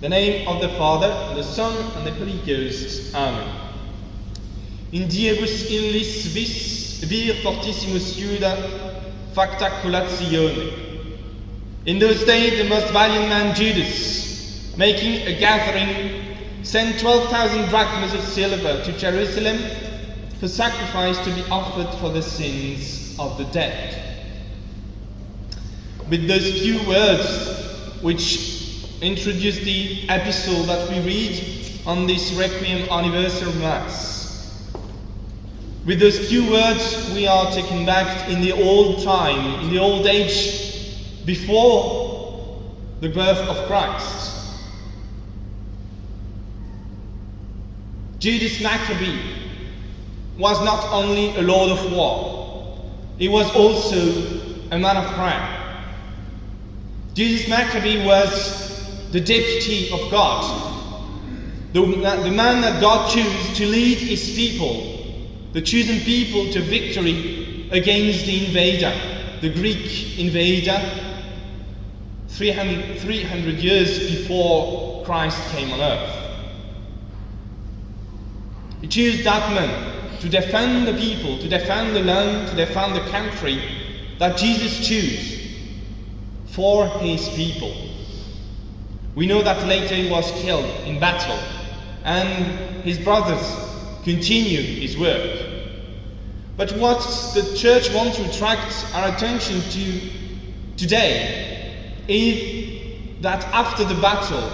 the name of the Father, and the Son, and the Holy Ghost. Amen. In diebus illis vis vir fortissimus iuda facta colatione. In those days, the most valiant man Judas, making a gathering, sent 12,000 drachmas of silver to Jerusalem for sacrifice to be offered for the sins of the dead. With those few words, which introduce the epistle that we read on this Requiem anniversary Mass. With those few words, we are taken back in the old time, in the old age, before the birth of Christ. Judas Maccabee was not only a lord of war, he was also a man of prayer. Judas Maccabee was the deputy of God, the, the man that God chose to lead his people, the chosen people to victory against the invader, the Greek invader, 300, 300 years before Christ came on earth. He chose that man to defend the people, to defend the land, to defend the country that Jesus chose for his people. We know that later he was killed in battle, and his brothers continued his work. But what the church wants to attract our attention to today is that after the battle,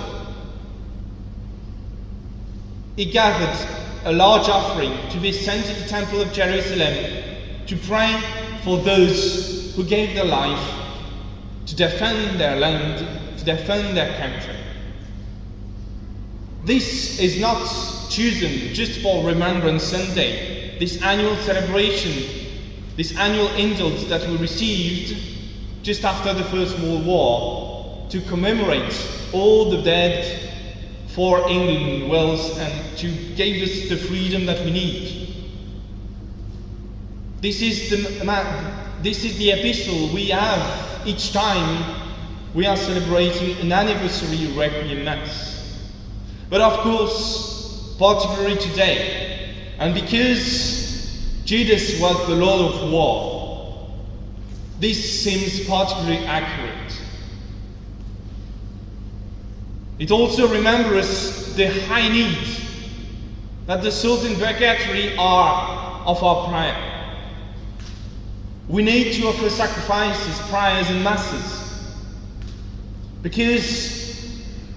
he gathered a large offering to be sent to the Temple of Jerusalem to pray for those who gave their life to defend their land, to defend their country. This is not chosen just for Remembrance Sunday, this annual celebration, this annual indult that we received just after the First World War to commemorate all the dead for England, Wales, and to give us the freedom that we need. This is the, this is the epistle we have each time we are celebrating an anniversary Requiem Mass. But of course, particularly today, and because Judas was the Lord of War, this seems particularly accurate. It also remembers the high need that the souls in purgatory are of our prayer. We need to offer sacrifices, prayers, and masses because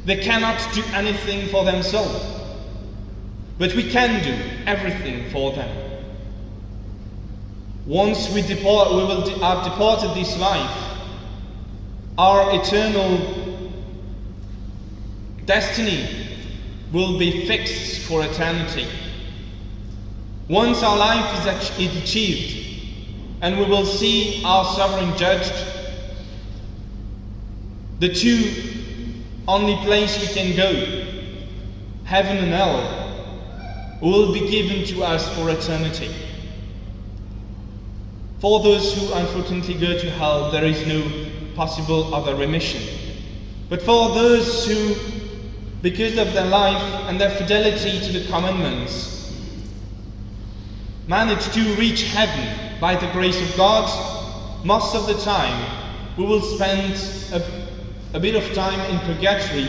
they cannot do anything for themselves. But we can do everything for them. Once we, depart, we will have departed this life, our eternal destiny will be fixed for eternity. Once our life is achieved, and we will see our sovereign judged. The two only place we can go, heaven and hell, will be given to us for eternity. For those who unfortunately go to hell, there is no possible other remission. But for those who, because of their life and their fidelity to the commandments, manage to reach heaven by the grace of God, most of the time we will spend a, a bit of time in purgatory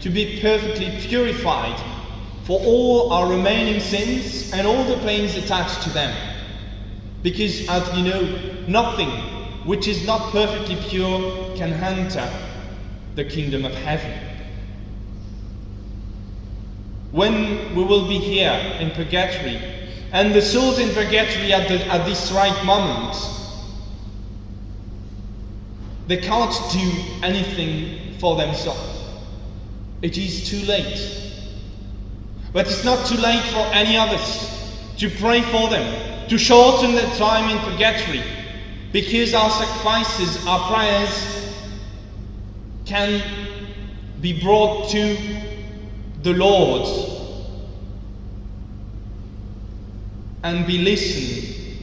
to be perfectly purified for all our remaining sins and all the pains attached to them. Because, as you know, nothing which is not perfectly pure can enter the kingdom of heaven. When we will be here in purgatory, and the souls in purgatory at, the, at this right moment, they can't do anything for themselves. It is too late. But it's not too late for any of us to pray for them, to shorten the time in purgatory, because our sacrifices, our prayers can be brought to the Lord and be listened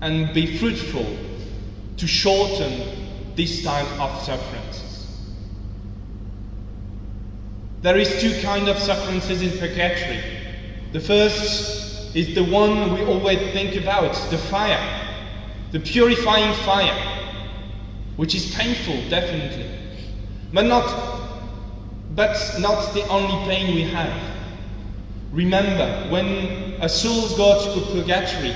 and be fruitful to shorten this time of sufferance. There is two kind of sufferances in purgatory. The first is the one we always think about, the fire, the purifying fire, which is painful, definitely, but not, but not the only pain we have. Remember, when a soul goes to purgatory,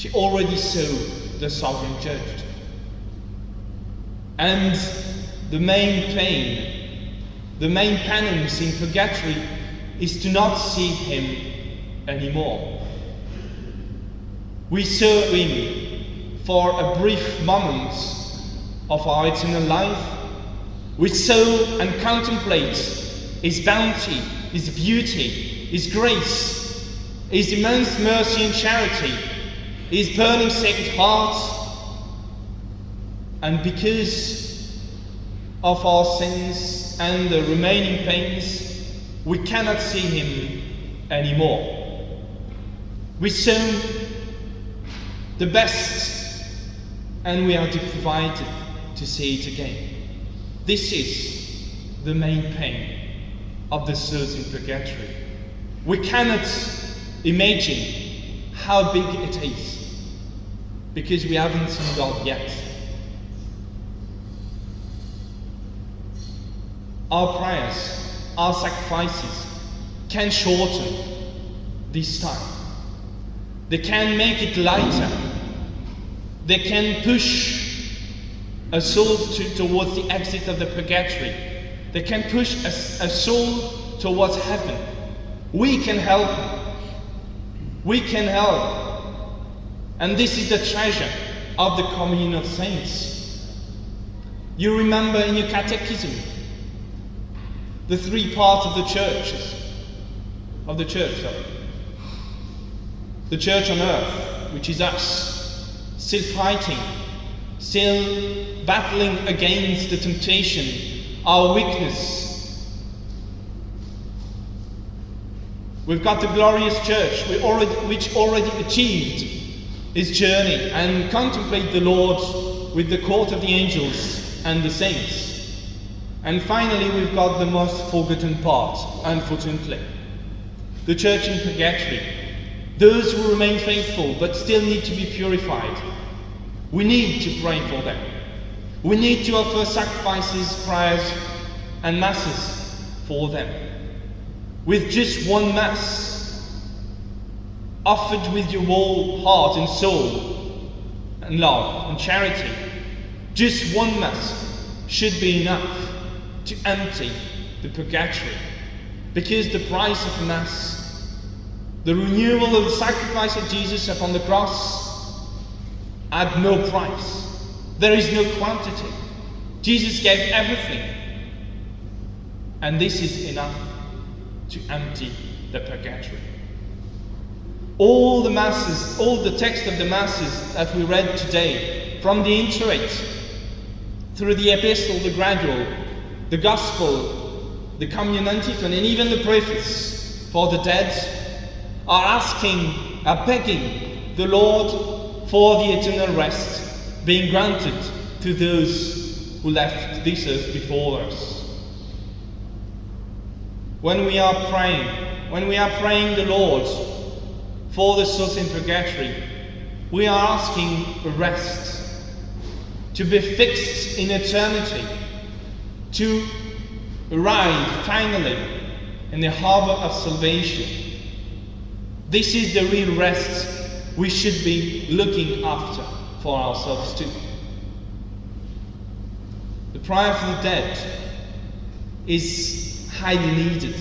she already saw the sovereign judge. And the main pain, the main penance in purgatory is to not see him anymore. We saw him for a brief moment of our eternal life. We saw and contemplate his bounty, his beauty, his grace, his immense mercy and charity, his burning sacred heart. And because of our sins and the remaining pains, we cannot see him anymore. We saw the best, and we are deprived to see it again. This is the main pain of the souls in purgatory. We cannot imagine how big it is because we haven't seen God yet. Our prayers, our sacrifices can shorten this time. They can make it lighter. They can push a soul to, towards the exit of the purgatory. They can push a, a soul towards heaven. We can help. We can help. And this is the treasure of the communion of saints. You remember in your catechism the three parts of the churches of the church, sorry. The church on earth, which is us, still fighting, still battling against the temptation, our weakness. We've got the glorious church already, which already achieved its journey and contemplate the Lord with the court of the angels and the saints. And finally, we've got the most forgotten part, unfortunately. The church in purgatory. Those who remain faithful but still need to be purified. We need to pray for them. We need to offer sacrifices, prayers, and masses for them. With just one mass, offered with your whole heart and soul, and love and charity, just one mass should be enough to empty the purgatory. Because the price of Mass, the renewal of the sacrifice of Jesus upon the cross, had no price. There is no quantity. Jesus gave everything. And this is enough to empty the purgatory. All the masses, all the text of the masses that we read today, from the introit through the epistle, the gradual, the gospel, the communion antiphon, and even the preface for the dead are asking, are begging the Lord for the eternal rest being granted to those who left this earth before us. When we are praying, when we are praying the Lord for the souls in purgatory, we are asking for rest, to be fixed in eternity to arrive finally in the harbor of salvation. This is the real rest we should be looking after for ourselves too. The prayer for the dead is highly needed,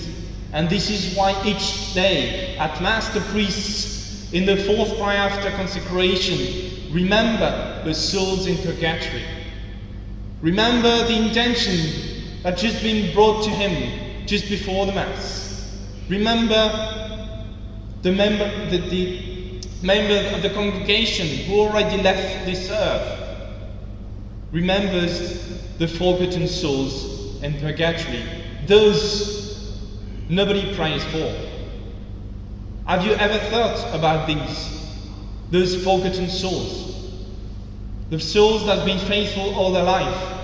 and this is why each day at Mass the priests in the fourth prayer after consecration remember the souls in purgatory Remember the intention that just been brought to him just before the Mass. Remember the member, the, the member of the congregation who already left this earth. Remembers the forgotten souls in purgatory, those nobody prays for. Have you ever thought about these? Those forgotten souls? The souls that have been faithful all their life,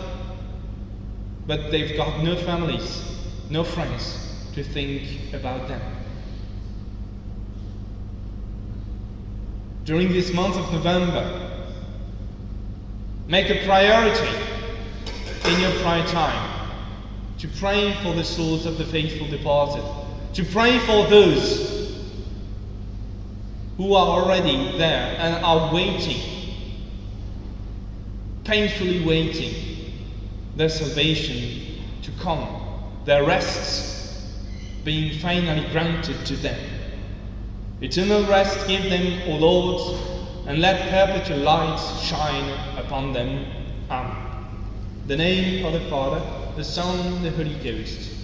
but they've got no families, no friends to think about them. During this month of November, make a priority in your prayer time to pray for the souls of the faithful departed, to pray for those who are already there and are waiting, painfully waiting their salvation to come, their rests being finally granted to them. Eternal rest give them, O Lord, and let perpetual light shine upon them. Amen. The name of the Father, the Son, the Holy Ghost.